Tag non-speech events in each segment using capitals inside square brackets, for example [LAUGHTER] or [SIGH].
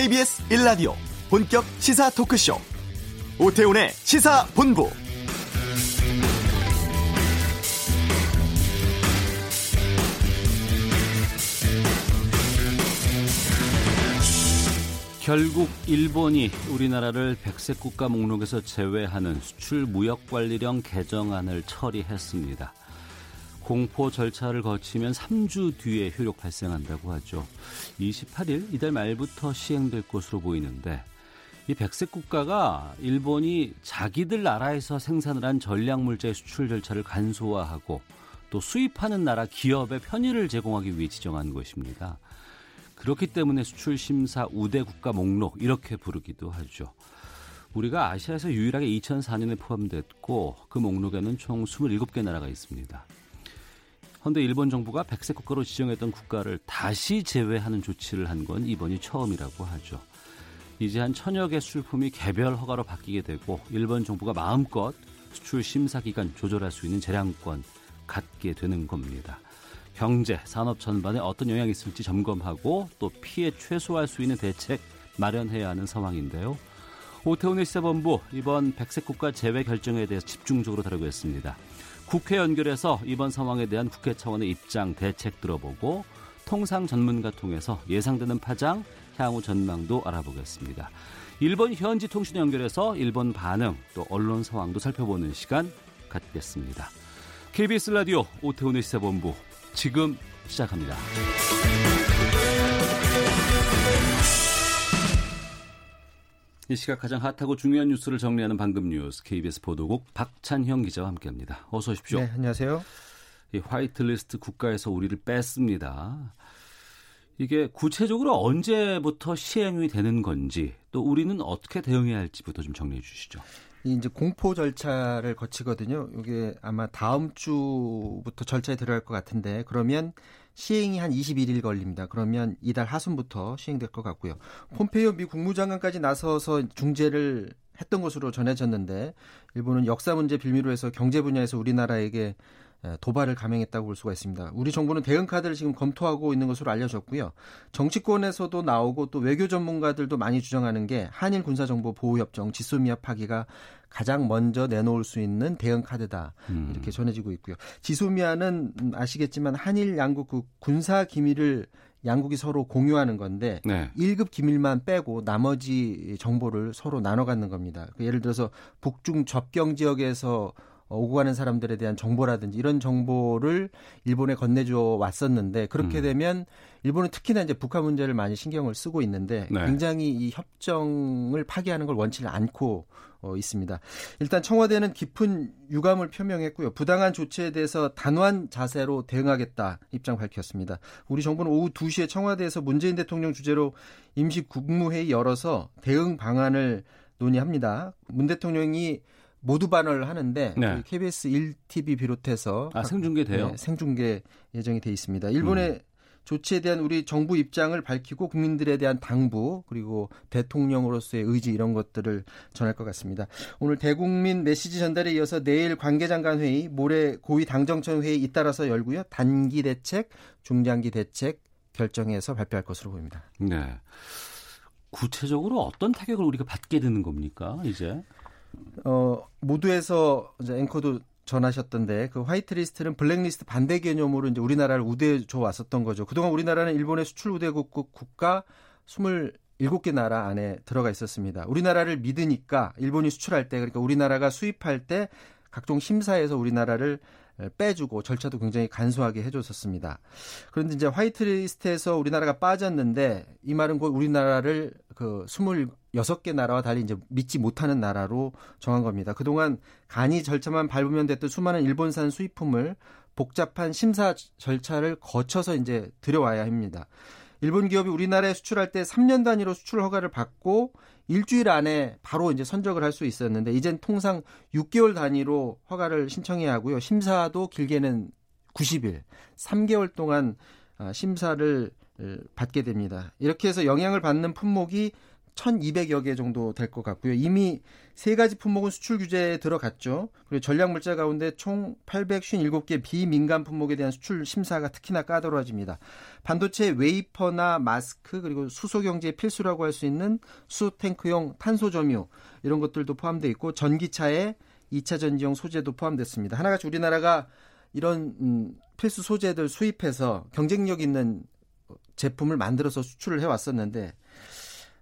KBS 1라디오 본격 시사 토크쇼 오태훈의 시사본부 결국 일본이 우리나라를 백색 국가 목록에서 제외하는 수출 무역 관리령 개정안을 처리했습니다. 공포 절차를 거치면 3주 뒤에 효력 발생한다고 하죠. 28일 이달 말부터 시행될 것으로 보이는데 이 백색 국가가 일본이 자기들 나라에서 생산을 한 전략 물자의 수출 절차를 간소화하고 또 수입하는 나라 기업에 편의를 제공하기 위해 지정한 것입니다. 그렇기 때문에 수출 심사 우대 국가 목록 이렇게 부르기도 하죠. 우리가 아시아에서 유일하게 2004년에 포함됐고 그 목록에는 총 27개 나라가 있습니다. 그런데 일본 정부가 백색 국가로 지정했던 국가를 다시 제외하는 조치를 한 건 이번이 처음이라고 하죠. 이제 한 천여 개 수출품이 개별 허가로 바뀌게 되고 일본 정부가 마음껏 수출 심사 기간 조절할 수 있는 재량권 갖게 되는 겁니다. 경제, 산업 전반에 어떤 영향이 있을지 점검하고 또 피해 최소화할 수 있는 대책 마련해야 하는 상황인데요. 오태훈의 시사본부 이번 백색 국가 제외 결정에 대해서 집중적으로 다루겠습니다. 국회 연결해서 이번 상황에 대한 국회 차원의 입장, 대책 들어보고 통상 전문가 통해서 예상되는 파장, 향후 전망도 알아보겠습니다. 일본 현지 통신 연결해서 일본 반응, 또 언론 상황도 살펴보는 시간 갖겠습니다. KBS 라디오 오태훈의 시사본부 지금 시작합니다. 이 시각 가장 핫하고 중요한 뉴스를 정리하는 방금 뉴스 KBS 보도국 박찬형 기자와 함께합니다. 어서 오십시오. 네, 안녕하세요. 이 화이트리스트 국가에서 우리를 뺐습니다. 이게 구체적으로 언제부터 시행이 되는 건지 또 우리는 어떻게 대응해야 할지부터 좀 정리해 주시죠. 이 이제 공포 절차를 거치거든요. 이게 아마 다음 주부터 절차에 들어갈 것 같은데 그러면 시행이 한 21일 걸립니다. 그러면 이달 하순부터 시행될 것 같고요. 폼페이오 미 국무장관까지 나서서 중재를 했던 것으로 전해졌는데 일본은 역사 문제 빌미로 해서 경제 분야에서 우리나라에게 도발을 감행했다고 볼 수가 있습니다. 우리 정부는 대응 카드를 지금 검토하고 있는 것으로 알려졌고요. 정치권에서도 나오고 또 외교 전문가들도 많이 주장하는 게 한일 군사 정보 보호 협정 지소미아 파기가 가장 먼저 내놓을 수 있는 대응 카드다 음. 이렇게 전해지고 있고요. 지소미아는 아시겠지만 한일 양국 그 군사 기밀을 양국이 서로 공유하는 건데 네. 1급 기밀만 빼고 나머지 정보를 서로 나눠 갖는 겁니다. 그 예를 들어서 북중 접경 지역에서 오고 가는 사람들에 대한 정보라든지 이런 정보를 일본에 건네줘 왔었는데 그렇게 음. 되면 일본은 특히나 이제 북한 문제를 많이 신경을 쓰고 있는데 네. 굉장히 이 협정을 파기하는 걸 원치를 않고 어, 있습니다. 일단 청와대는 깊은 유감을 표명했고요. 부당한 조치에 대해서 단호한 자세로 대응하겠다 입장 밝혔습니다. 우리 정부는 오후 2시에 청와대에서 문재인 대통령 주재로 임시 국무회의 열어서 대응 방안을 논의합니다. 문 대통령이 모두 반을 하는데 네. KBS 1TV 비롯해서 아, 생중계돼요? 네, 생중계 예정이 돼 있습니다. 일본의 음. 조치에 대한 우리 정부 입장을 밝히고 국민들에 대한 당부 그리고 대통령으로서의 의지 이런 것들을 전할 것 같습니다. 오늘 대국민 메시지 전달에 이어서 내일 관계장관 회의, 모레 고위 당정청 회의 잇따라서 열고요. 단기 대책, 중장기 대책 결정해서 발표할 것으로 보입니다. 네. 구체적으로 어떤 타격을 우리가 받게 되는 겁니까, 이제? 어, 모두에서 이제 앵커도 전하셨던데 그 화이트리스트는 블랙리스트 반대 개념으로 이제 우리나라를 우대해 줘 왔었던 거죠. 그동안 우리나라는 일본의 수출 우대국 국가 27개 나라 안에 들어가 있었습니다. 우리나라를 믿으니까 일본이 수출할 때 그러니까 우리나라가 수입할 때 각종 심사에서 우리나라를 빼주고 절차도 굉장히 간소하게 해줬었습니다. 그런데 이제 화이트리스트에서 우리나라가 빠졌는데 이 말은 곧 우리나라를 그 26개 나라와 달리 이제 믿지 못하는 나라로 정한 겁니다. 그동안 간이 절차만 밟으면 됐던 수많은 일본산 수입품을 복잡한 심사 절차를 거쳐서 이제 들여와야 합니다. 일본 기업이 우리나라에 수출할 때 3년 단위로 수출 허가를 받고 일주일 안에 바로 이제 선적을 할 수 있었는데 이젠 통상 6개월 단위로 허가를 신청해야 하고요. 심사도 길게는 90일, 3개월 동안 아, 심사를 받게 됩니다. 이렇게 해서 영향을 받는 품목이 1,200여 개 정도 될 것 같고요. 이미 세 가지 품목은 수출 규제에 들어갔죠. 그리고 전략 물자 가운데 총 857개 비민간 품목에 대한 수출 심사가 특히나 까다로워집니다. 반도체 웨이퍼나 마스크 그리고 수소 경제의 필수라고 할 수 있는 수 탱크용 탄소 점유 이런 것들도 포함되어 있고 전기차에 2차 전지용 소재도 포함됐습니다. 하나같이 우리나라가 이런 음, 필수 소재들 수입해서 경쟁력 있는 제품을 만들어서 수출을 해왔었는데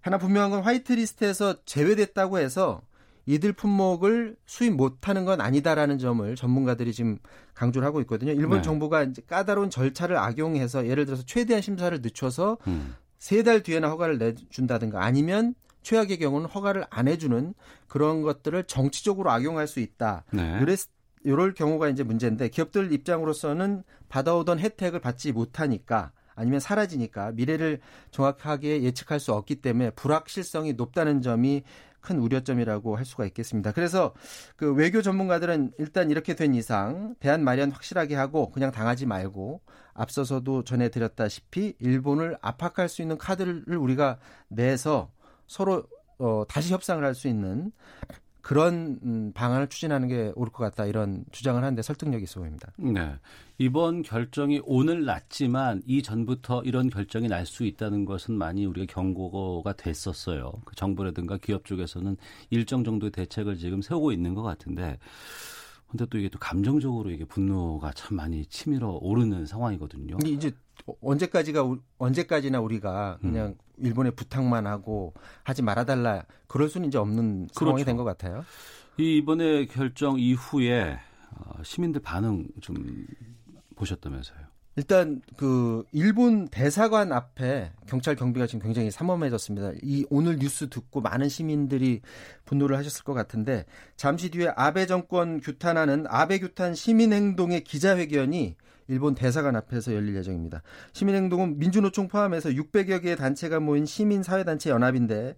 하나 분명한 건 화이트리스트에서 제외됐다고 해서 이들 품목을 수입 못하는 건 아니다라는 점을 전문가들이 지금 강조를 하고 있거든요. 일본 네. 정부가 이제 까다로운 절차를 악용해서 예를 들어서 최대한 심사를 늦춰서 음. 세달 뒤에나 허가를 내준다든가 아니면 최악의 경우는 허가를 안 해주는 그런 것들을 정치적으로 악용할 수 있다. 네. 그랬 이럴 경우가 이제 문제인데 기업들 입장으로서는 받아오던 혜택을 받지 못하니까 아니면 사라지니까 미래를 정확하게 예측할 수 없기 때문에 불확실성이 높다는 점이 큰 우려점이라고 할 수가 있겠습니다. 그래서 그 외교 전문가들은 일단 이렇게 된 이상 대안 마련 확실하게 하고 그냥 당하지 말고 앞서서도 전해드렸다시피 일본을 압박할 수 있는 카드를 우리가 내서 서로 어, 다시 협상을 할 수 있는 그런 음, 방안을 추진하는 게 옳을 것 같다 이런 주장을 하는데 설득력이 있어 보입니다. 네. 이번 결정이 오늘 났지만 이전부터 이런 결정이 날 수 있다는 것은 많이 우리가 경고가 됐었어요. 그 정부라든가 기업 쪽에서는 일정 정도의 대책을 지금 세우고 있는 것 같은데 근데 또 이게 또 감정적으로 이게 분노가 참 많이 치밀어 오르는 상황이거든요. 이제 언제까지가 언제까지나 우리가 그냥 음. 일본에 부탁만 하고 하지 말아달라 그럴 수는 이제 없는 그렇죠. 상황이 된것 같아요. 이 이번에 결정 이후에 어, 시민들 반응 좀 보셨다면서요? 일단 그 일본 대사관 앞에 경찰 경비가 지금 굉장히 삼엄해졌습니다. 이 오늘 뉴스 듣고 많은 시민들이 분노를 하셨을 것 같은데 잠시 뒤에 아베 정권 규탄하는 아베 규탄 시민 행동의 기자회견이 일본 대사관 앞에서 열릴 예정입니다. 시민 행동은 민주노총 포함해서 600여 개의 단체가 모인 시민 사회 단체 연합인데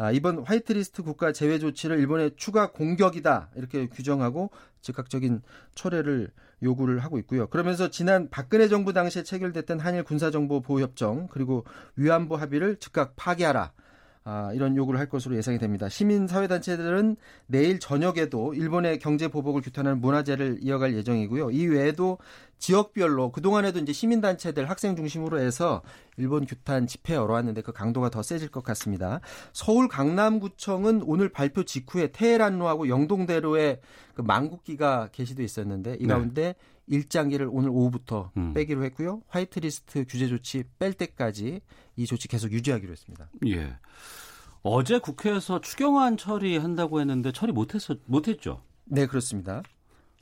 아, 이번 화이트리스트 국가 제외 조치를 일본의 추가 공격이다 이렇게 규정하고 즉각적인 철회를 요구를 하고 있고요. 그러면서 지난 박근혜 정부 당시에 체결됐던 한일 군사정보 보호협정 그리고 위안부 합의를 즉각 파기하라. 아, 이런 요구를 할 것으로 예상이 됩니다. 시민사회단체들은 내일 저녁에도 일본의 경제 보복을 규탄하는 문화제를 이어갈 예정이고요. 이 외에도 지역별로 그동안에도 이제 시민단체들 학생 중심으로 해서 일본 규탄 집회 열어왔는데 그 강도가 더 세질 것 같습니다. 서울 강남구청은 오늘 발표 직후에 테헤란로하고 영동대로에 그 망국기가 게시돼 있었는데 이 네. 가운데 네. 일장기를 오늘 오후부터 음. 빼기로 했고요. 화이트리스트 규제 조치 뺄 때까지 이 조치 계속 유지하기로 했습니다. 예. 어제 국회에서 추경안 처리한다고 했는데 처리 못했어 못했죠? 네, 그렇습니다.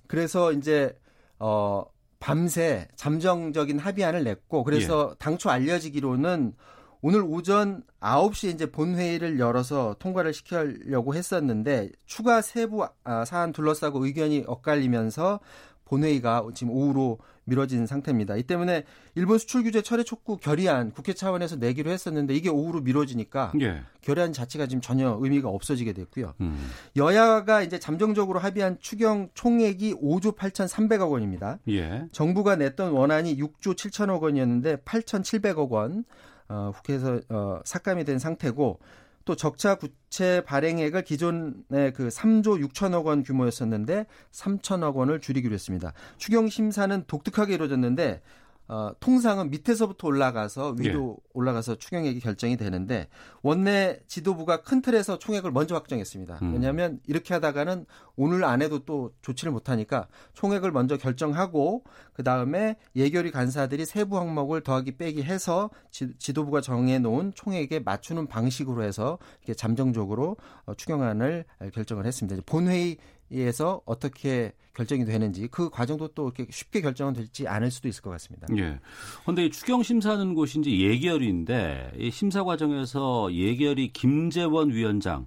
그래서 이제 어 밤새 잠정적인 합의안을 냈고 그래서 예. 당초 알려지기로는 오늘 오전 9시에 이제 본회의를 열어서 통과를 시키려고 했었는데 추가 세부 아, 사안 둘러싸고 의견이 엇갈리면서 본회의가 지금 오후로 미뤄진 상태입니다. 이 때문에 일본 수출 규제 철회 촉구 결의안 국회 차원에서 내기로 했었는데 이게 오후로 미뤄지니까 예. 결의안 자체가 지금 전혀 의미가 없어지게 됐고요. 음. 여야가 이제 잠정적으로 합의한 추경 총액이 5조 8,300억 원입니다. 예. 정부가 냈던 원안이 6조 7천억 원이었는데 8,700억 원 어, 국회에서 어, 삭감이 된 상태고 또 적자 구체 발행액을 기존의 그 3조 6천억 원 규모였었는데 3천억 원을 줄이기로 했습니다. 추경 심사는 독특하게 이루어졌는데 어, 통상은 밑에서부터 올라가서 위로 예. 올라가서 추경액이 결정이 되는데 원내 지도부가 큰 틀에서 총액을 먼저 확정했습니다. 음. 왜냐하면 이렇게 하다가는 오늘 안에도 또 조치를 못하니까 총액을 먼저 결정하고 그 다음에 예결위 간사들이 세부 항목을 더하기 빼기 해서 지, 도부가 정해놓은 총액에 맞추는 방식으로 해서 이렇게 잠정적으로 어, 추경안을 결정을 했습니다. 본회의 에서 어떻게 결정이 되는지 그 과정도 또 이렇게 쉽게 결정은 될지 않을 수도 있을 것 같습니다. 예. 그런데 이 추경 심사하는 곳이 이제 예결인데 이 심사 과정에서 예결이 김재원 위원장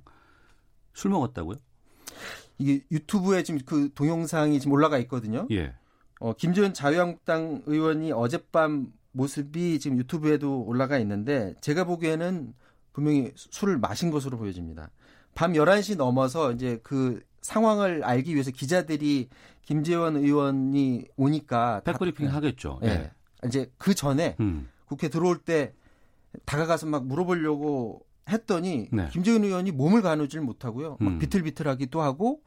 술 먹었다고요? 이게 유튜브에 지금 그 동영상이 지금 올라가 있거든요. 예. 어, 김재원 자유한국당 의원이 어젯밤 모습이 지금 유튜브에도 올라가 있는데 제가 보기에는 분명히 술을 마신 것으로 보여집니다. 밤 11시 넘어서 이제 그 상황을 알기 위해서 기자들이 김재원 의원이 오니까 백브리핑 다, 하겠죠. 예. 네. 이제 그 전에 음. 국회 들어올 때 다가가서 막 물어보려고 했더니 네. 김재은 의원이 몸을 가누질 못하고요. 막 음. 비틀비틀하기도 하고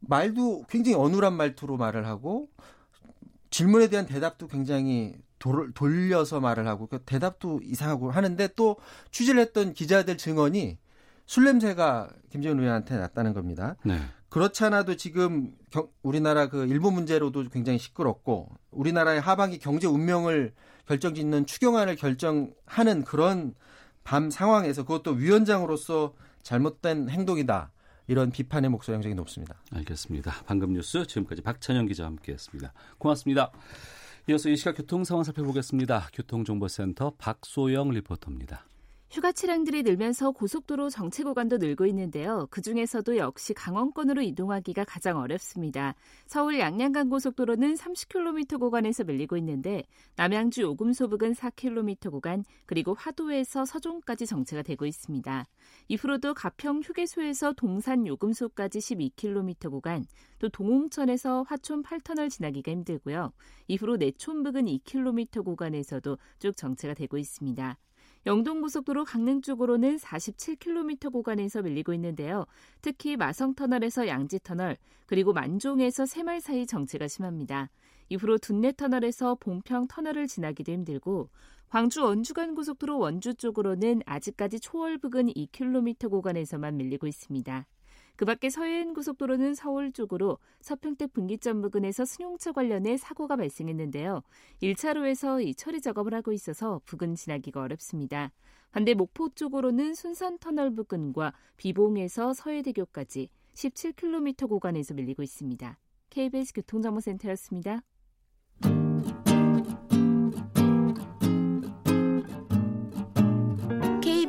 말도 굉장히 어눌한 말투로 말을 하고 질문에 대한 대답도 굉장히 돌, 돌려서 말을 하고 그 대답도 이상하고 하는데 또 취재를 했던 기자들 증언이 술 냄새가 김재은 의원한테 났다는 겁니다. 네. 그렇지 않아도 지금 경, 우리나라 그 일본 문제로도 굉장히 시끄럽고 우리나라의 하반기 경제 운명을 결정짓는 추경안을 결정하는 그런 밤 상황에서 그것도 위원장으로서 잘못된 행동이다. 이런 비판의 목소리 굉장히 높습니다. 알겠습니다. 방금 뉴스 지금까지 박찬영 기자와 함께했습니다. 고맙습니다. 이어서 이 시각 교통 상황 살펴보겠습니다. 교통정보센터 박소영 리포터입니다. 휴가 차량들이 늘면서 고속도로 정체 구간도 늘고 있는데요. 그 중에서도 역시 강원권으로 이동하기가 가장 어렵습니다. 서울 양양간 고속도로는 30km 구간에서 밀리고 있는데 남양주 요금소 부근 4km 구간 그리고 화도에서 서종까지 정체가 되고 있습니다. 이후로도 가평 휴게소에서 동산 요금소까지 12km 구간, 또 동홍천에서 화촌 8터널 지나기가 힘들고요. 이후로 내촌 부근 2km 구간에서도 쭉 정체가 되고 있습니다. 영동고속도로 강릉 쪽으로는 47km 구간에서 밀리고 있는데요. 특히 마성터널에서 양지터널, 그리고 만종에서 새말 사이 정체가 심합니다. 이후로 둔내터널에서 봉평 터널을 지나기도 힘들고 광주 원주간 고속도로 원주 쪽으로는 아직까지 초월 부근 2km 구간에서만 밀리고 있습니다. 그 밖에 서해안 고속도로는 서울 쪽으로 서평택 분기점 부근에서 승용차 관련해 사고가 발생했는데요. 1차로에서 이 처리 작업을 하고 있어서 부근 지나기가 어렵습니다. 반대 목포 쪽으로는 순산 터널 부근과 비봉에서 서해대교까지 17km 구간에서 밀리고 있습니다. KBS 교통정보센터였습니다.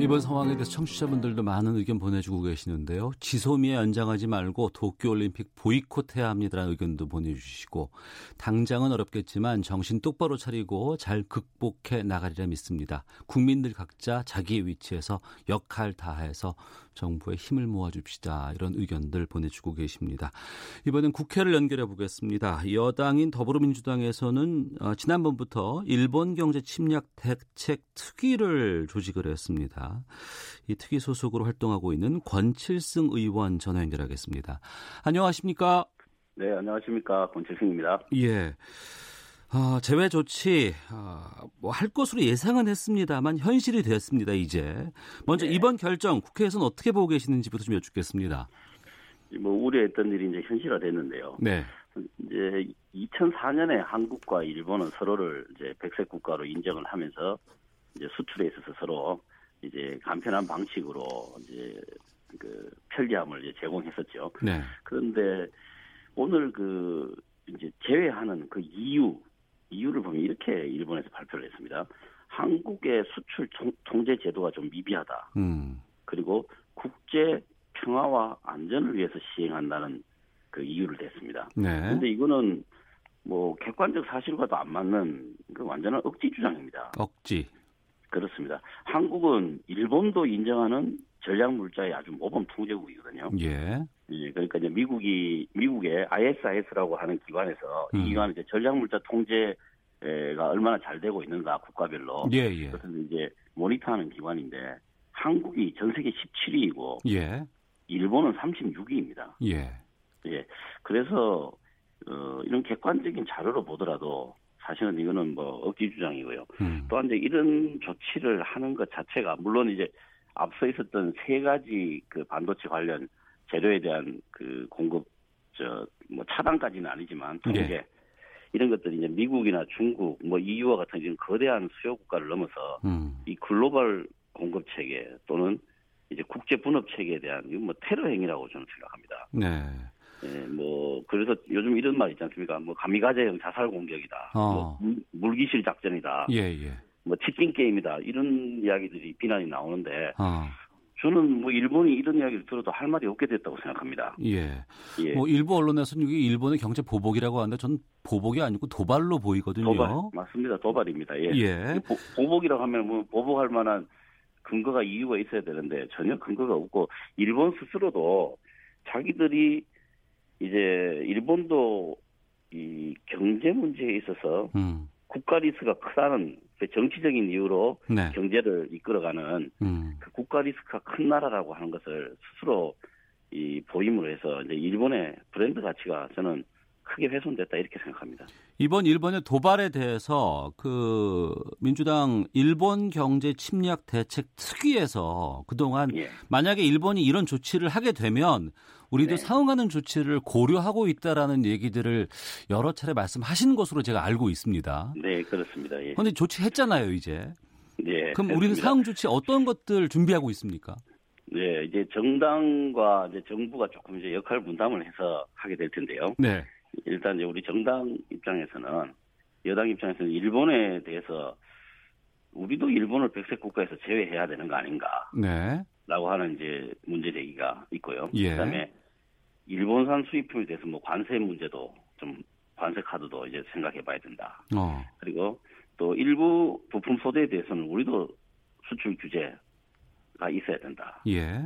이번 상황에 대해서 청취자분들도 많은 의견 보내주고 계시는데요. 지소미에 연장하지 말고 도쿄올림픽 보이콧해야 합니다라는 의견도 보내주시고 당장은 어렵겠지만 정신 똑바로 차리고 잘 극복해 나가리라 믿습니다. 국민들 각자 자기 위치에서 역할 다해서 정부의 힘을 모아줍시다. 이런 의견들 보내주고 계십니다. 이번엔 국회를 연결해 보겠습니다. 여당인 더불어민주당에서는 어, 지난번부터 일본 경제 침략 대책 특위를 조직을 했습니다. 이 특위 소속으로 활동하고 있는 권칠승 의원 전화 연결하겠습니다. 안녕하십니까? 네, 안녕하십니까. 권칠승입니다. 예. 아, 제외 조치 아, 뭐할 것으로 예상은 했습니다만 현실이 됐습니다. 이제 먼저 네. 이번 결정 국회에서는 어떻게 보고 계시는지부터 좀 여쭙겠습니다. 뭐 우려했던 일이 이제 현실화됐는데요. 네. 이제 2004년에 한국과 일본은 서로를 이제 백색 국가로 인정을 하면서 이제 수출에 있어서 서로 이제 간편한 방식으로 이제 그 편리함을 이제 제공했었죠. 네. 그런데 오늘 그 이제 제외하는 그 이유 이유를 보면 이렇게 일본에서 발표를 했습니다. 한국의 수출 통제 제도가 좀 미비하다. 음. 그리고 국제 평화와 안전을 위해서 시행한다는 그 이유를 댔습니다. 네. 근데 이거는 뭐 객관적 사실과도 안 맞는 그 완전한 억지 주장입니다. 억지. 그렇습니다. 한국은 일본도 인정하는 전략 물자의 아주 모범 통제국이거든요. 예. 예. 그러니까 이제 미국이 미국의 ISIS라고 하는 기관에서 음. 이 기관은 이제 전략 물자 통제가 얼마나 잘 되고 있는가 국가별로. 예, 예. 그래서 이제 모니터하는 기관인데 한국이 전 세계 17위이고 예. 일본은 36위입니다. 예. 예. 그래서 어, 이런 객관적인 자료로 보더라도 사실은 이거는 뭐 억지 주장이고요. 음. 또한 이제 이런 조치를 하는 것 자체가 물론 이제 앞서 있었던 세 가지 그 반도체 관련 재료에 대한 그 공급 저 뭐 차단까지는 아니지만 통계 네. 이런 것들이 이제 미국이나 중국 뭐 EU와 같은 이런 거대한 수요 국가를 넘어서 음. 이 글로벌 공급 체계 또는 이제 국제 분업 체계에 대한 이건 뭐 테러 행위라고 저는 생각합니다. 네. 예, 뭐 그래서 요즘 이런 말 있지 않습니까? 뭐 가미가제형 자살 공격이다. 어. 뭐 물기실 작전이다. 예, 예. 뭐 치킨 게임이다. 이런 이야기들이 비난이 나오는데 어. 저는 뭐 일본이 이런 이야기를 들어도 할 말이 없게 됐다고 생각합니다. 예. 예. 뭐 일부 언론에서는 이게 일본의 경제 보복이라고 하는데 저는 보복이 아니고 도발로 보이거든요. 도발 맞습니다. 도발입니다. 예. 예. 보, 보복이라고 하면 뭐 보복할 만한 근거가 이유가 있어야 되는데 전혀 근거가 없고 일본 스스로도 자기들이 이제 일본도 이 경제 문제에 있어서 음. 국가 리스크가 크다는 그 정치적인 이유로 네. 경제를 이끌어가는 음. 그 국가 리스크가 큰 나라라고 하는 것을 스스로 이 보임으로 해서 이제 일본의 브랜드 가치가 저는 크게 훼손됐다 이렇게 생각합니다. 이번 일본의 도발에 대해서 그 민주당 일본 경제 침략 대책 특위에서 그동안 예. 만약에 일본이 이런 조치를 하게 되면 우리도 네. 상응하는 조치를 고려하고 있다라는 얘기들을 여러 차례 말씀하신 것으로 제가 알고 있습니다. 네, 그렇습니다. 예. 그런데 조치했잖아요, 이제. 네. 그럼 우리는 상응 조치 어떤 것들 준비하고 있습니까? 네, 이제 정당과 이제 정부가 조금 이제 역할 분담을 해서 하게 될 텐데요. 네. 일단 이제 우리 정당 입장에서는 여당 입장에서는 일본에 대해서 우리도 일본을 백색 국가에서 제외해야 되는 거 아닌가? 네. 라고 하는 이제 문제 제기가 있고요. 예. 그다음에 일본산 수입품에 대해서 뭐 관세 문제도 좀 관세 카드도 이제 생각해 봐야 된다. 어. 그리고 또 일부 부품 소재에 대해서는 우리도 수출 규제가 있어야 된다. 예.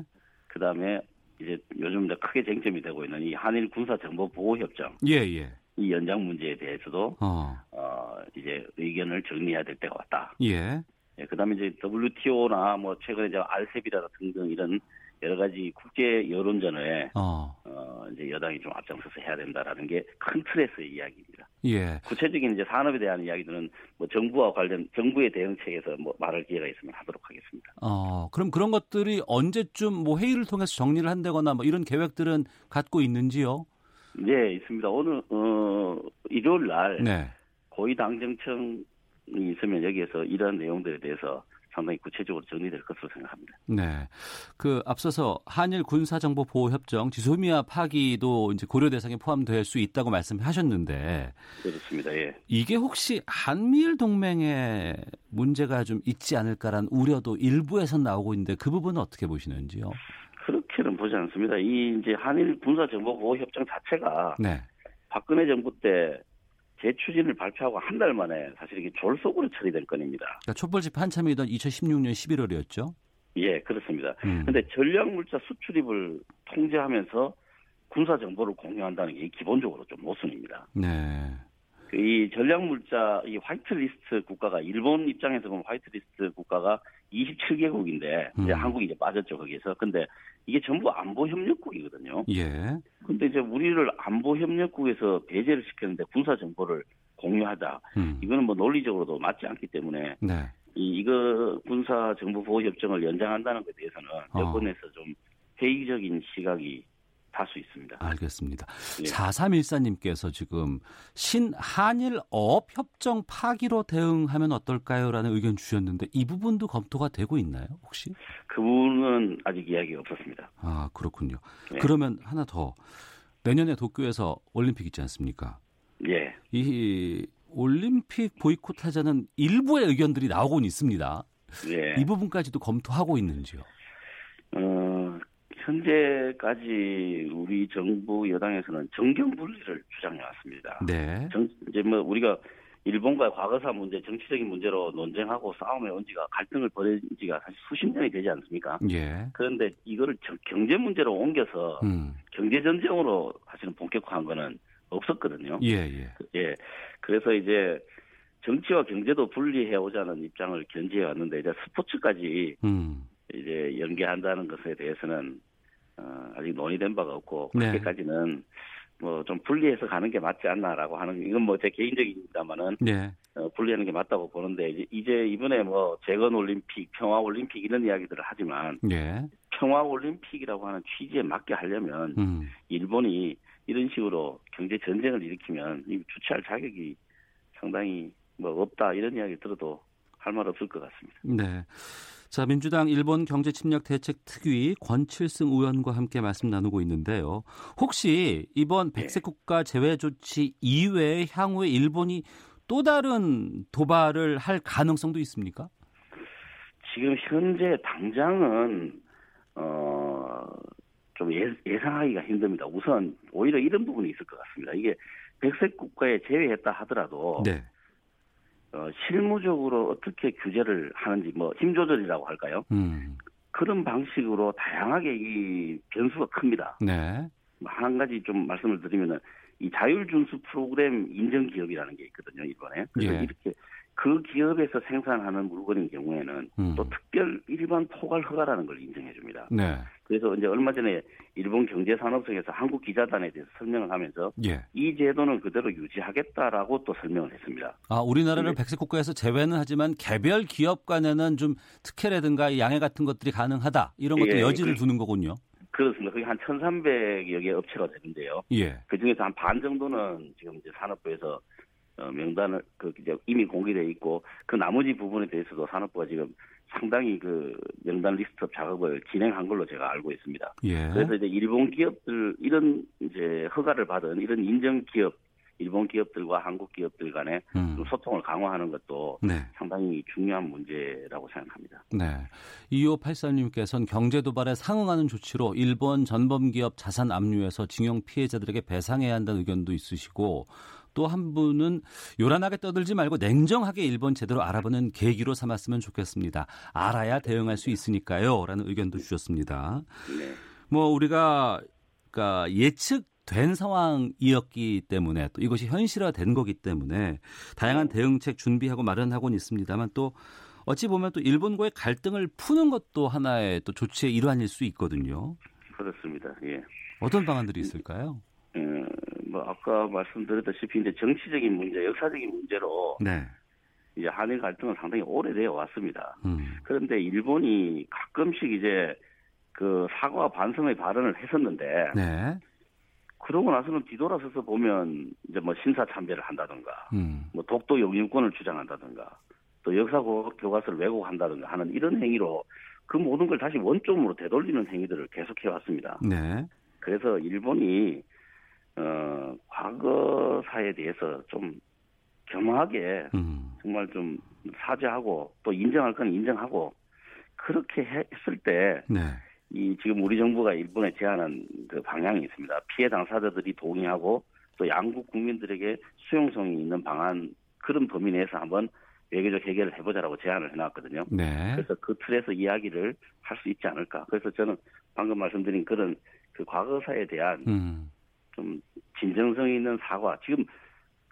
그다음에 이제 요즘 크게 쟁점이 되고 있는 이 한일 군사 정보 보호 협정. 예, 예. 이 연장 문제에 대해서도 어. 어 이제 의견을 정리해야 될 때가 왔다. 예. 예, 그다음에 이제 WTO나 뭐 최근에 이제 알세비라 등등 이런 여러 가지 국제 여론전에 어. 어 이제 여당이 좀 앞장서서 해야 된다라는 게 큰 틀에서의 이야기입니다. 예. 구체적인 이제 산업에 대한 이야기들은 뭐 정부와 관련 정부의 대응책에서 뭐 말할 기회가 있으면 하도록 하겠습니다. 어, 그럼 그런 것들이 언제쯤 뭐 회의를 통해서 정리를 한다거나 뭐 이런 계획들은 갖고 있는지요? 네, 있습니다. 오늘 어 일요일 날 네. 고위 당정청 있으면 여기에서 이러한 내용들에 대해서 상당히 구체적으로 정리될 것으로 생각합니다. 네. 그 앞서서 한일 군사정보 보호 협정 지소미아 파기도 이제 고려 대상에 포함될 수 있다고 말씀하셨는데 그렇습니다. 예. 이게 혹시 한미일 동맹에 문제가 좀 있지 않을까라는 우려도 일부에서 나오고 있는데 그 부분은 어떻게 보시는지요? 그렇게는 보지 않습니다. 이 이제 한일 군사 정보 보호 협정 자체가 네. 박근혜 정부 때 재추진을 발표하고 한 달 만에 사실 이게 졸속으로 처리된 건입니다. 그러니까 촛불 집회 한참이던 2016년 11월이었죠? 예, 그렇습니다. 그런데 음. 전략물자 수출입을 통제하면서 군사 정보를 공유한다는 게 기본적으로 좀 모순입니다. 네. 그이 전략물자 이 화이트리스트 국가가 일본 입장에서 보면 화이트리스트 국가가 27개국인데 이제 음. 한국이 이제 빠졌죠 거기에서. 근데 이게 전부 안보 협력국이거든요. 예. 근데 이제 우리를 안보 협력국에서 배제를 시켰는데 군사 정보를 공유하자. 음. 이거는 뭐 논리적으로도 맞지 않기 때문에 네. 이 이거 군사 정보 보호 협정을 연장한다는 것에 대해서는 어. 여권에서 좀 회의적인 시각이 다수 있습니다. 알겠습니다. 네. 4314님께서 지금 신한일 어업 협정 파기로 대응하면 어떨까요? 라는 의견 주셨는데 이 부분도 검토가 되고 있나요? 혹시? 그 부분은 아직 이야기가 없었습니다. 아, 그렇군요. 네. 그러면 하나 더. 내년에 도쿄에서 올림픽 있지 않습니까? 예. 이 올림픽 보이콧 하자는 일부의 의견들이 나오곤 있습니다. 예. 이 부분까지도 검토하고 있는지요? 어, 현재까지 우리 정부 여당에서는 정경 분리를 주장해 왔습니다. 네. 정, 이제 뭐 우리가 일본과의 과거사 문제, 정치적인 문제로 논쟁하고 싸움에 온 지가 갈등을 벌인 지가 사실 수십 년이 되지 않습니까? 예. 그런데 이거를 경제 문제로 옮겨서 음. 경제 전쟁으로 사실은 본격화한 거는 없었거든요. 예, 예. 예. 그래서 이제 정치와 경제도 분리해 오자는 입장을 견지해 왔는데 이제 스포츠까지 음. 이제 연계한다는 것에 대해서는 어, 아직 논의된 바가 없고 네. 그렇게까지는 뭐 좀 분리해서 가는 게 맞지 않나라고 하는 이건 뭐 제 개인적입니다만은 네. 어, 분리하는 게 맞다고 보는데 이제, 이제 이번에 뭐 재건 올림픽, 평화 올림픽 이런 이야기들을 하지만 예. 평화 올림픽이라고 하는 취지에 맞게 하려면 음. 일본이 이런 식으로 경제 전쟁을 일으키면 이 주체할 자격이 상당히 뭐 없다 이런 이야기 들어도 할 말 없을 것 같습니다. 네. 자, 민주당 일본 경제 침략 대책 특위 권칠승 의원과 함께 말씀 나누고 있는데요. 혹시 이번 네. 백색 국가 제외 조치 이외에 향후에 일본이 또 다른 도발을 할 가능성도 있습니까? 지금 현재 당장은 어 좀 예, 예상하기가 힘듭니다. 우선 오히려 이런 부분이 있을 것 같습니다. 이게 백색 국가에 제외했다 하더라도 네. 어, 실무적으로 어떻게 규제를 하는지 뭐 힘 조절이라고 할까요? 음. 그런 방식으로 다양하게 이 변수가 큽니다. 네. 한 가지 좀 말씀을 드리면은 이 자율 준수 프로그램 인증 기업이라는 게 있거든요 이번에 그래서 예. 이렇게 그 기업에서 생산하는 물건인 경우에는 음. 또 특별 일반 포괄 허가라는 걸 인정해 줍니다. 네. 그래서 이제 얼마 전에 일본 경제산업성에서 한국 기자단에 대해서 설명을 하면서 예. 이 제도는 그대로 유지하겠다라고 또 설명을 했습니다. 아 우리나라는 네. 백색 국가에서 제외는 하지만 개별 기업 간에는 좀 특혜라든가 양해 같은 것들이 가능하다 이런 것도 예. 여지를 그, 두는 거군요. 그렇습니다. 그게 한 1,300여 개 업체가 되는데요. 예. 그 중에서 한 반 정도는 지금 이제 산업부에서 어, 명단을 그 이제 이미 공개돼 있고 그 나머지 부분에 대해서도 산업부가 지금 상당히 그 명단 리스트업 작업을 진행한 걸로 제가 알고 있습니다. 예. 그래서 이제 일본 기업들 이런 이제 허가를 받은 이런 인정 기업 일본 기업들과 한국 기업들 간의 음. 소통을 강화하는 것도 네. 상당히 중요한 문제라고 생각합니다. 네. 2583님께서는 경제 도발에 상응하는 조치로 일본 전범 기업 자산 압류해서 징용 피해자들에게 배상해야 한다는 의견도 있으시고 또 한 분은 요란하게 떠들지 말고 냉정하게 일본 제대로 알아보는 계기로 삼았으면 좋겠습니다. 알아야 대응할 수 있으니까요. 라는 의견도 주셨습니다. 네. 뭐 우리가 그러니까 예측 된 상황이었기 때문에 또 이것이 현실화된 거기 때문에 다양한 네. 대응책 준비하고 마련하고는 있습니다만 또 어찌 보면 또 일본과의 갈등을 푸는 것도 하나의 또 조치의 일환일 수 있거든요. 그렇습니다. 예. 어떤 방안들이 있을까요? 뭐 아까 말씀드렸다시피 이제 정치적인 문제, 역사적인 문제로 네. 이제 한일 갈등은 상당히 오래되어 왔습니다. 음. 그런데 일본이 가끔씩 이제 그 사과 반성의 발언을 했었는데 네. 그러고 나서는 뒤돌아서서 보면 이제 뭐 신사 참배를 한다든가 음. 뭐 독도 영유권을 주장한다든가 또 역사 교과서를 왜곡한다든가 하는 이런 행위로 그 모든 걸 다시 원점으로 되돌리는 행위들을 계속해 왔습니다. 네. 그래서 일본이 어, 과거사에 대해서 좀 겸허하게 음. 정말 좀 사죄하고 또 인정할 건 인정하고 그렇게 했을 때 네. 이 지금 우리 정부가 일본에 제안한 그 방향이 있습니다. 피해 당사자들이 동의하고 또 양국 국민들에게 수용성이 있는 방안 그런 범위 내에서 한번 외교적 해결을 해보자라고 제안을 해놨거든요. 네. 그래서 그 틀에서 이야기를 할 수 있지 않을까. 그래서 저는 방금 말씀드린 그런 그 과거사에 대한 음. 좀 진정성 있는 사과. 지금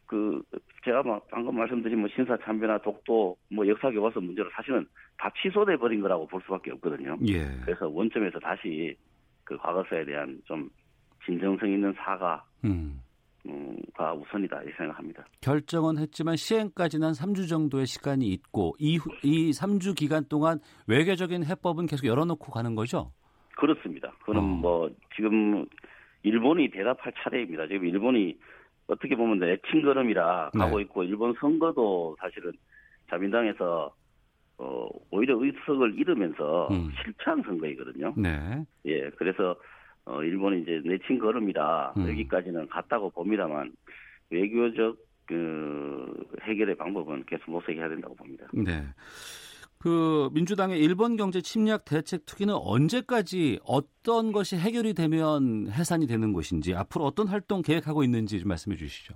그 제가 방금 말씀드린 뭐 신사 참배나 독도 뭐 역사 교과서 문제로 사실은 다 취소돼 버린 거라고 볼 수밖에 없거든요. 예. 그래서 원점에서 다시 그 과거사에 대한 좀 진정성 있는 사과. 음. 가 우선이다 이 생각합니다. 결정은 했지만 시행까지는 한 3주 정도의 시간이 있고 이, 이 3주 기간 동안 외교적인 해법은 계속 열어놓고 가는 거죠? 그렇습니다. 그는 어. 뭐 지금 일본이 대답할 차례입니다. 지금 일본이 어떻게 보면 내친 걸음이라 네. 가고 있고 일본 선거도 사실은 자민당에서 어, 오히려 의석을 잃으면서 음. 실패한 선거이거든요. 네. 예, 그래서 어, 일본이 이제 내친 걸음이라 음. 여기까지는 갔다고 봅니다만 외교적 그 해결의 방법은 계속 모색해야 된다고 봅니다. 네. 그 민주당의 일본 경제 침략 대책 특위는 언제까지 어떤 것이 해결이 되면 해산이 되는 것인지 앞으로 어떤 활동 계획하고 있는지 좀 말씀해 주시죠.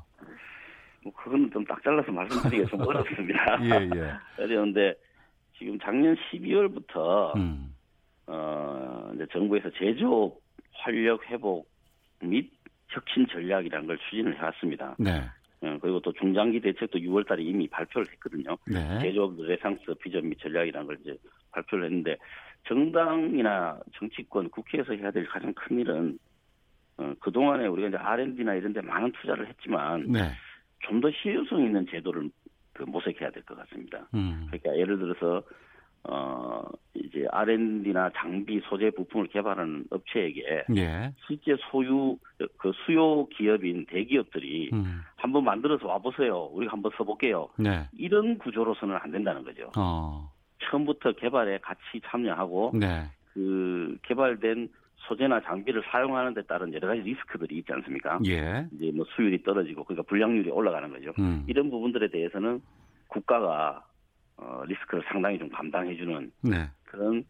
뭐 그건 좀 딱 잘라서 말씀드리기가 좀 [LAUGHS] 어렵습니다. 예, 예. 어려운데 지금 작년 12월부터 음. 어 이제 정부에서 제조업 활력 회복 및 혁신 전략이라는 걸 추진을 해왔습니다. 네. 어, 그리고 또 중장기 대책도 6월 달에 이미 발표를 했거든요. 네. 제조업 레상스 비전 및 전략이라는 걸 이제 발표를 했는데 정당이나 정치권 국회에서 해야 될 가장 큰 일은 어, 그 동안에 우리가 이제 R&D나 이런 데 많은 투자를 했지만 네. 좀더 실효성 있는 제도를 그 모색해야 될 것 같습니다. 음. 그러니까 예를 들어서 어, 이제 R&D나 장비, 소재, 부품을 개발하는 업체에게 예. 실제 소유 그 수요 기업인 대기업들이 음. 한번 만들어서 와보세요. 우리가 한번 써볼게요. 네. 이런 구조로서는 안 된다는 거죠. 어. 처음부터 개발에 같이 참여하고 네. 그 개발된 소재나 장비를 사용하는 데 따른 여러 가지 리스크들이 있지 않습니까? 예. 이제 뭐 수율이 떨어지고 그러니까 불량률이 올라가는 거죠. 음. 이런 부분들에 대해서는 국가가 어, 리스크를 상당히 좀 감당해주는 네. 그런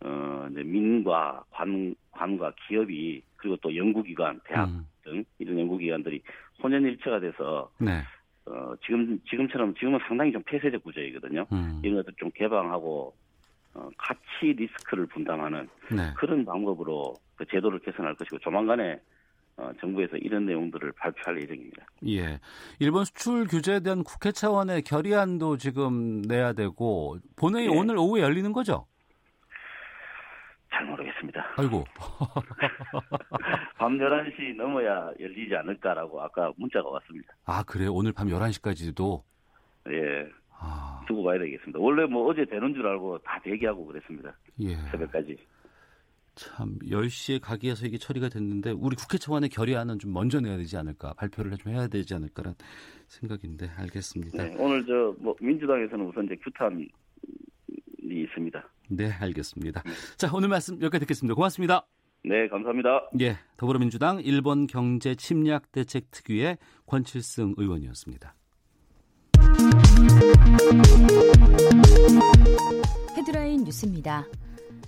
어, 이제 민과 관, 관과 기업이 그리고 또 연구기관, 대학 음. 등 이런 연구기관들이 혼연일체가 돼서 네. 어, 지금 지금처럼 지금은 상당히 좀 폐쇄적 구조이거든요. 음. 이런 것들 좀 개방하고 어, 같이 리스크를 분담하는 네. 그런 방법으로 그 제도를 개선할 것이고 조만간에 어, 정부에서 이런 내용들을 발표할 예정입니다. 예. 일본 수출 규제에 대한 국회 차원의 결의안도 지금 내야 되고 본회의 예. 오늘 오후에 열리는 거죠? 잘 모르겠습니다. 아이고. [LAUGHS] 밤 11시 넘어야 열리지 않을까라고 아까 문자가 왔습니다. 아, 그래요? 오늘 밤 11시까지도? 예. 아. 두고 봐야 되겠습니다. 원래 뭐 어제 되는 줄 알고 다 대기하고 그랬습니다. 예. 새벽까지. 참 10시에 가기에서 이게 처리가 됐는데 우리 국회 차원의 결의안은 좀 먼저 내야 되지 않을까 발표를 좀 해야 되지 않을까라는 생각인데 알겠습니다. 네, 오늘 저 뭐 민주당에서는 우선 이제 규탄이 있습니다. 네, 알겠습니다. 네. 자, 오늘 말씀 여기까지 듣겠습니다. 고맙습니다. 네, 감사합니다. 예, 더불어민주당 일본 경제 침략 대책 특위의 권칠승 의원이었습니다. 헤드라인 뉴스입니다.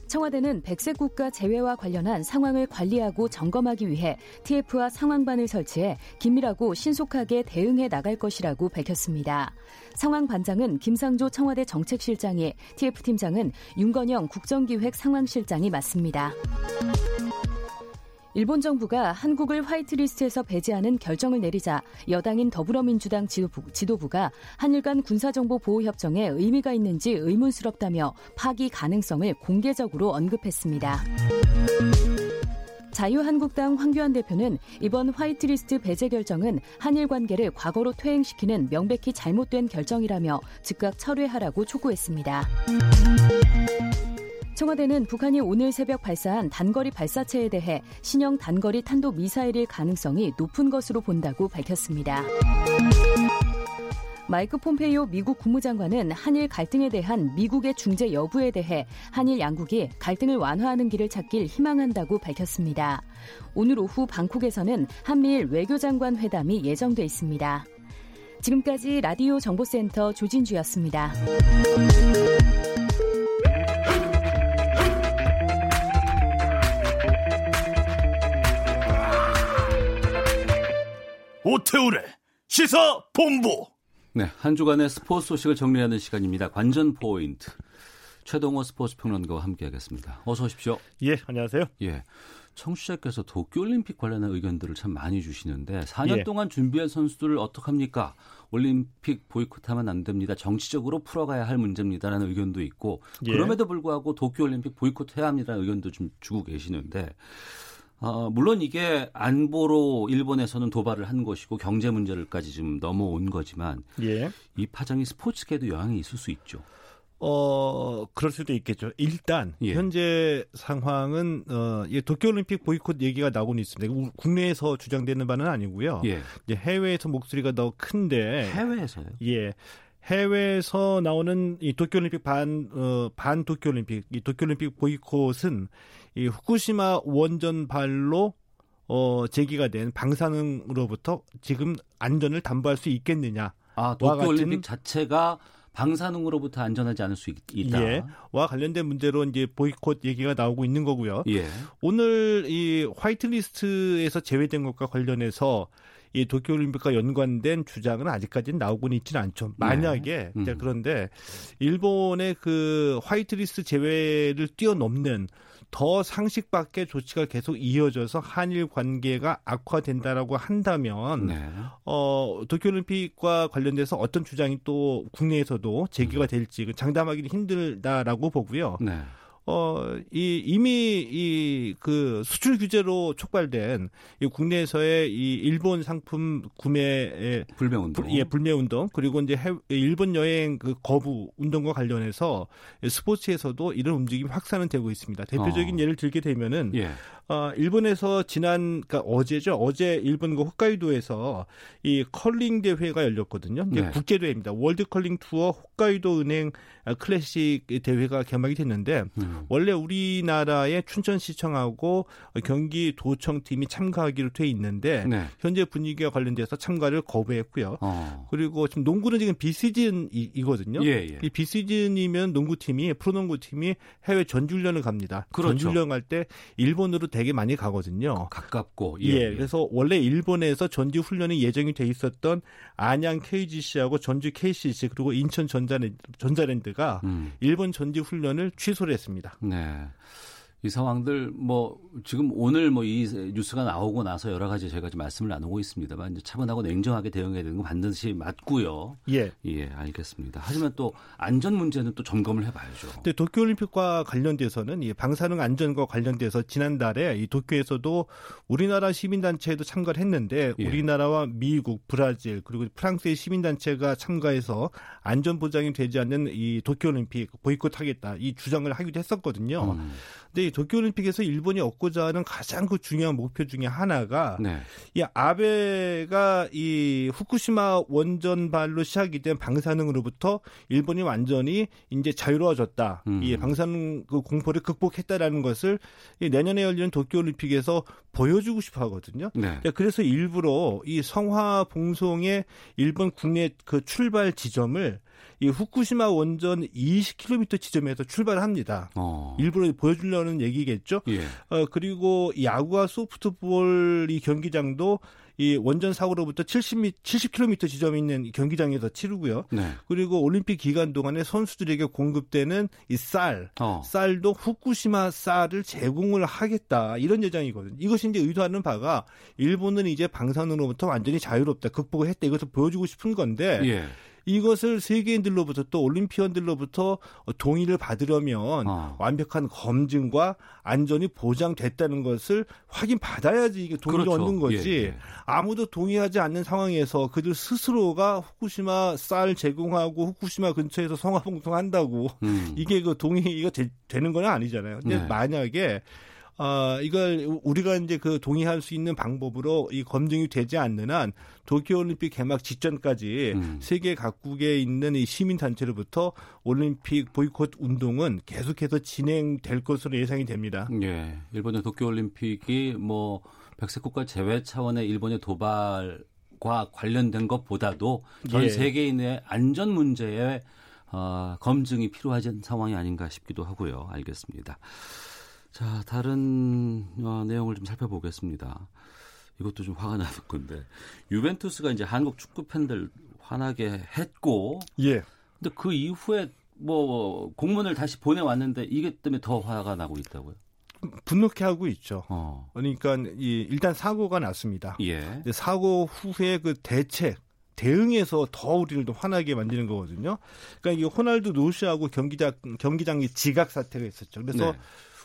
청와대는 백색 국가 재외와 관련한 상황을 관리하고 점검하기 위해 TF와 상황반을 설치해 긴밀하고 신속하게 대응해 나갈 것이라고 밝혔습니다. 상황반장은 김상조 청와대 정책실장이 TF팀장은 윤건영 국정기획 상황실장이 맡습니다. 일본 정부가 한국을 화이트리스트에서 배제하는 결정을 내리자 여당인 더불어민주당 지도부, 가 한일 간 군사정보 보호 협정에 의미가 있는지 의문스럽다며 파기 가능성을 공개적으로 언급했습니다. 자유한국당 황교안 대표는 이번 화이트리스트 배제 결정은 한일 관계를 과거로 퇴행시키는 명백히 잘못된 결정이라며 즉각 철회하라고 촉구했습니다. 청와대는 북한이 오늘 새벽 발사한 단거리 발사체에 대해 신형 단거리 탄도 미사일일 가능성이 높은 것으로 본다고 밝혔습니다. 마이크 폼페이오 미국 국무장관은 한일 갈등에 대한 미국의 중재 여부에 대해 한일 양국이 갈등을 완화하는 길을 찾길 희망한다고 밝혔습니다. 오늘 오후 방콕에서는 한미일 외교장관 회담이 예정돼 있습니다. 지금까지 라디오 정보센터 조진주였습니다. 오태우래 시사 본부. 네, 한 주간의 스포츠 소식을 정리하는 시간입니다. 관전 포인트. 최동호 스포츠 평론가와 함께하겠습니다. 어서 오십시오. 예, 안녕하세요. 예. 청취자께서 도쿄올림픽 관련한 의견들을 참 많이 주시는데 4년 예. 동안 준비한 선수들을 어떡합니까? 올림픽 보이콧하면 안 됩니다. 정치적으로 풀어가야 할 문제입니다라는 의견도 있고 예. 그럼에도 불구하고 도쿄올림픽 보이콧해야 합니다라는 의견도 좀 주고 계시는데 어, 물론 이게 안보로 일본에서는 도발을 한 것이고 경제 문제를까지 지금 넘어온 거지만 예. 이 파장이 스포츠계도 영향이 있을 수 있죠. 어, 그럴 수도 있겠죠. 일단 예. 현재 상황은 어, 예, 도쿄올림픽 보이콧 얘기가 나오고 있습니다. 국내에서 주장되는 바는 아니고요. 예. 해외에서 목소리가 더 큰데 해외에서요? 예. 해외에서 나오는 이 도쿄올림픽 반, 어, 반 도쿄올림픽, 이 도쿄올림픽 보이콧은 이 후쿠시마 원전 발로 어, 제기가 된 방사능으로부터 지금 안전을 담보할 수 있겠느냐. 아, 도쿄올림픽 자체가 방사능으로부터 안전하지 않을 수 있, 다 예. 와 관련된 문제로 이제 보이콧 얘기가 나오고 있는 거고요. 예. 오늘 이 화이트리스트에서 제외된 것과 관련해서 이 도쿄올림픽과 연관된 주장은 아직까지는 나오고는 있지는 않죠. 만약에 네. 음. 그런데 일본의 그 화이트리스트 제외를 뛰어넘는 더 상식 밖의 조치가 계속 이어져서 한일 관계가 악화된다라고 한다면 네. 어 도쿄올림픽과 관련돼서 어떤 주장이 또 국내에서도 제기가 음. 될지 장담하기는 힘들다라고 보고요. 네. 어, 이, 이미 이 그 수출 규제로 촉발된 이 국내에서의 이 일본 상품 구매 불매 운동. 예, 불매 운동. 그리고 이제 해, 일본 여행 그 거부 운동과 관련해서 스포츠에서도 이런 움직임이 확산은 되고 있습니다. 대표적인 어. 예를 들게 되면은 예. 어, 일본에서 지난 그러니까 어제죠. 어제 일본 그 홋카이도에서 이 컬링 대회가 열렸거든요. 네. 국제 대회입니다. 월드 컬링 투어 홋카이도 은행 클래식 대회가 개막이 됐는데 음. 원래 우리나라의 춘천시청하고 경기 도청 팀이 참가하기로 돼 있는데 네. 현재 분위기와 관련돼서 참가를 거부했고요. 어. 그리고 지금 농구는 지금 비시즌이거든요. 예, 예. 이 비시즌이면 농구팀이 프로농구팀이 해외 전주훈련을 갑니다. 그렇죠. 전주훈련 갈 때 일본으로 되게 많이 가거든요. 가깝고. 예, 예. 그래서 원래 일본에서 전지 훈련이 예정이 돼 있었던 안양 KGC하고 전주 KCC 그리고 인천 전자랜드, 전자랜드가 음. 일본 전지 훈련을 취소를 했습니다. 네. 이 상황들 뭐 지금 오늘 뭐 이 뉴스가 나오고 나서 여러 가지 저희가 좀 말씀을 나누고 있습니다만 이제 차분하고 냉정하게 대응해야 되는 건 반드시 맞고요. 예. 예, 알겠습니다. 하지만 또 안전 문제는 또 점검을 해 봐야죠. 근데 도쿄 올림픽과 관련돼서는 이 방사능 안전과 관련돼서 지난달에 이 도쿄에서도 우리나라 시민 단체에도 참가를 했는데 예. 우리나라와 미국, 브라질 그리고 프랑스의 시민 단체가 참가해서 안전 보장이 되지 않는 이 도쿄 올림픽 보이콧하겠다 이 주장을 하기도 했었거든요. 음. 근데 이 도쿄올림픽에서 일본이 얻고자 하는 가장 그 중요한 목표 중에 하나가 네. 이 아베가 이 후쿠시마 원전 발로 시작이 된 방사능으로부터 일본이 완전히 이제 자유로워졌다. 음. 이 방사능 그 공포를 극복했다라는 것을 이 내년에 열리는 도쿄올림픽에서 보여주고 싶어 하거든요. 네. 그래서 일부러 이 성화 봉송의 일본 국내 그 출발 지점을 이 후쿠시마 원전 20km 지점에서 출발을 합니다. 어. 일부러 보여주려는 얘기겠죠. 예. 어, 그리고 야구와 소프트볼 이 경기장도 이 원전 사고로부터 70, 70km 지점에 있는 경기장에서 치르고요. 네. 그리고 올림픽 기간 동안에 선수들에게 공급되는 이 쌀, 어. 쌀도 후쿠시마 쌀을 제공을 하겠다 이런 예정이거든요. 이것이 이제 의도하는 바가 일본은 이제 방사능으로부터 완전히 자유롭다, 극복을 했다 이것을 보여주고 싶은 건데. 예. 이것을 세계인들로부터 또 올림피언들로부터 동의를 받으려면 어. 완벽한 검증과 안전이 보장됐다는 것을 확인 받아야지 이게 동의를 그렇죠. 얻는 거지. 예, 예. 아무도 동의하지 않는 상황에서 그들 스스로가 후쿠시마 쌀 제공하고 후쿠시마 근처에서 성화봉송한다고 음. [LAUGHS] 이게 그 동의가 되, 되는 건 아니잖아요. 근데 네. 만약에 어, 이걸 우리가 이제 그 동의할 수 있는 방법으로 이 검증이 되지 않는 한 도쿄올림픽 개막 직전까지 음. 세계 각국에 있는 이 시민단체로부터 올림픽 보이콧 운동은 계속해서 진행될 것으로 예상이 됩니다. 예. 일본의 도쿄올림픽이 뭐 백색 국가 제외 차원의 일본의 도발과 관련된 것보다도 전 예. 세계인의 안전 문제에 어, 검증이 필요하진 상황이 아닌가 싶기도 하고요. 알겠습니다. 자, 다른 어, 내용을 좀 살펴보겠습니다. 이것도 좀 화가 나는 건데 유벤투스가 이제 한국 축구 팬들 화나게 했고, 예. 근데 그 이후에 뭐 공문을 다시 보내왔는데 이게 때문에 더 화가 나고 있다고요? 분노케 하고 있죠. 어. 그러니까 이 일단 사고가 났습니다. 예. 사고 후에 그 대책 대응해서 더 우리를 더 화나게 만드는 거거든요. 그러니까 이게 호날두 노시하고 경기장 경기장이 지각 사태가 있었죠. 그래서 네.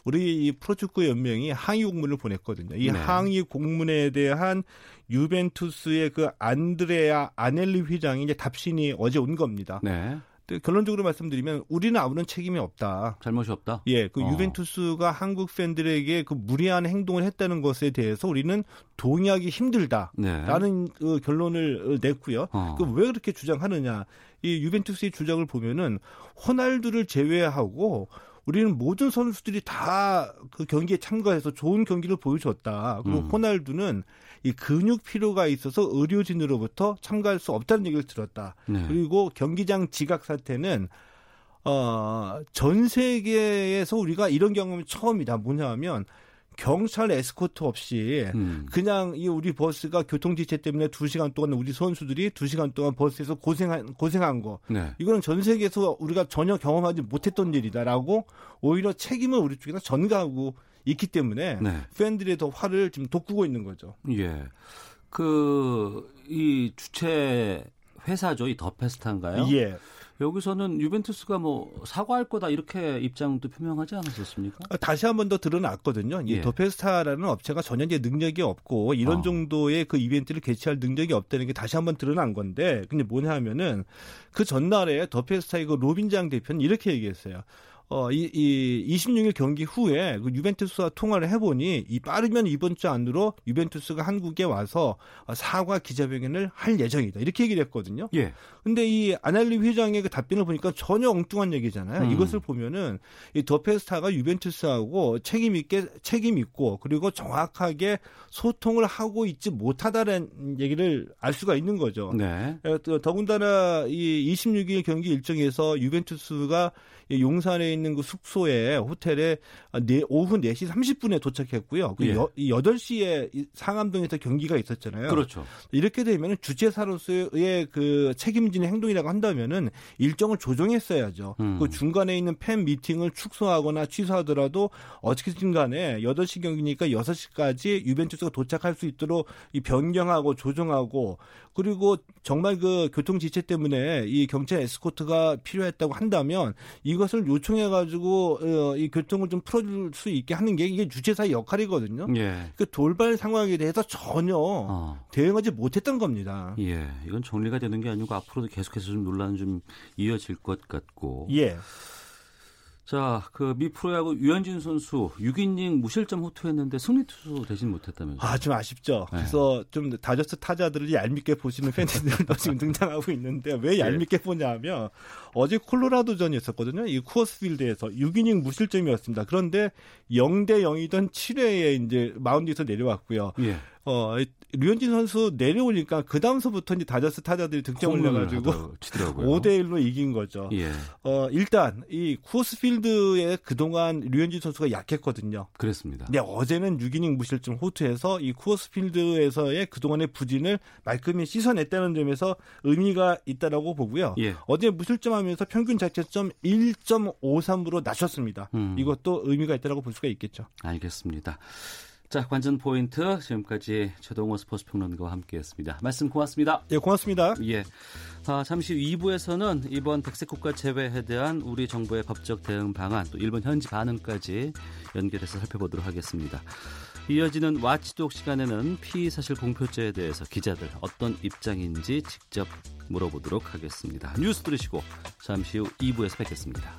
우리 이 프로축구 연맹이 항의 공문을 보냈거든요. 이 네. 항의 공문에 대한 유벤투스의 그 안드레아 아넬리 회장이 이제 답신이 어제 온 겁니다. 네. 결론적으로 말씀드리면 우리는 아무런 책임이 없다. 잘못이 없다. 예, 그 어. 유벤투스가 한국 팬들에게 그 무리한 행동을 했다는 것에 대해서 우리는 동의하기 힘들다라는 네. 그 결론을 냈고요. 어. 그왜 그렇게 주장하느냐? 이 유벤투스의 주장을 보면은 호날두를 제외하고 우리는 모든 선수들이 다 그 경기에 참가해서 좋은 경기를 보여줬다. 그리고 음. 호날두는 이 근육 피로가 있어서 의료진으로부터 참가할 수 없다는 얘기를 들었다. 네. 그리고 경기장 지각 사태는 어, 전 세계에서 우리가 이런 경험이 처음이다. 뭐냐 하면 경찰 에스코트 없이 음. 그냥 이 우리 버스가 교통지체 때문에 두 시간 동안 우리 선수들이 두 시간 동안 버스에서 고생한 고생한 거 네. 이거는 전 세계에서 우리가 전혀 경험하지 못했던 일이다라고 오히려 책임을 우리 쪽에서 전가하고 있기 때문에 네. 팬들이 더 화를 지금 돋구고 있는 거죠. 예. 그 이 주최 회사죠, 이 더페스타인가요? 예. 여기서는 유벤투스가 뭐 사과할 거다 이렇게 입장도 표명하지 않았었습니까? 아, 다시 한 번 더 드러났거든요. 이 예. 더페스타라는 업체가 전혀 이제 능력이 없고 이런 어. 정도의 그 이벤트를 개최할 능력이 없다는 게 다시 한 번 드러난 건데 근데 뭐냐 하면은 그 전날에 더페스타의 그 로빈장 대표는 이렇게 얘기했어요. 어, 이, 이 26일 경기 후에 그 유벤투스와 통화를 해보니 이 빠르면 이번 주 안으로 유벤투스가 한국에 와서 사과 기자회견을 할 예정이다 이렇게 얘기를 했거든요. 예. 근데 이 아날리 회장의 그 답변을 보니까 전혀 엉뚱한 얘기잖아요. 음. 이것을 보면은 이 더페스타가 유벤투스하고 책임 있게 책임 있고 그리고 정확하게 소통을 하고 있지 못하다는 얘기를 알 수가 있는 거죠. 네. 더군다나 이 26일 경기 일정에서 유벤투스가 용산에 있는 그 숙소에 호텔에 네, 오후 4시 30분에 도착했고요. 그 예. 여, 8시에 상암동에서 경기가 있었잖아요. 그렇죠. 이렇게 되면 주최사로서의 그 책임지는 행동이라고 한다면은 일정을 조정했어야죠. 음. 그 중간에 있는 팬 미팅을 축소하거나 취소하더라도 어떻게든 간에 8시 경기니까 6시까지 유벤투스가 도착할 수 있도록 이 변경하고 조정하고 그리고 정말 그 교통 지체 때문에 이 경찰 에스코트가 필요했다고 한다면 이것을 요청해 가지고 어, 이 교통을 좀 풀어줄 수 있게 하는 게 이게 주최사의 역할이거든요. 예. 그 돌발 상황에 대해서 전혀 어. 대응하지 못했던 겁니다. 예, 이건 정리가 되는 게 아니고 앞으로도 계속해서 좀 논란은 좀 이어질 것 같고. 예. 자, 그 미 프로야구 유현진 선수 6이닝 무실점 호투했는데 승리 투수 되진 못했다면서요? 아, 좀 아쉽죠. 네. 그래서 좀 다저스 타자들을 얄밉게 보시는 [LAUGHS] 팬들도 지금 등장하고 있는데 왜 예. 얄밉게 보냐 하면 어제 콜로라도전이었었거든요. 이 쿠어스필드에서 6이닝 무실점이었습니다. 그런데 0대 0이던 7회에 이제 마운드에서 내려왔고요. 예. 어, 류현진 선수 내려오니까 그 다음서부터 이제 다저스 타자들이 득점을 내가지고 5대 1로 이긴 거죠. 예. 어, 일단 이 쿠어스필드에 그동안 류현진 선수가 약했거든요. 그렇습니다. 네, 어제는 6이닝 무실점 호투해서 이 쿠어스필드에서의 그동안의 부진을 말끔히 씻어냈다는 점에서 의미가 있다라고 보고요. 예. 어제 무실점하면서 평균 자체점 1.53으로 낮췄습니다. 음. 이것도 의미가 있다라고 볼 수가 있겠죠. 알겠습니다. 자, 관전 포인트 지금까지 최동호 스포츠 평론가와 함께했습니다. 말씀 고맙습니다. 예, 고맙습니다. 예. 아, 잠시 후 2부에서는 이번 백색 국가 제외에 대한 우리 정부의 법적 대응 방안, 또 일본 현지 반응까지 연결해서 살펴보도록 하겠습니다. 이어지는 와치독 시간에는 피의 사실 공표죄에 대해서 기자들 어떤 입장인지 직접 물어보도록 하겠습니다. 뉴스 들으시고 잠시 후 2부에서 뵙겠습니다.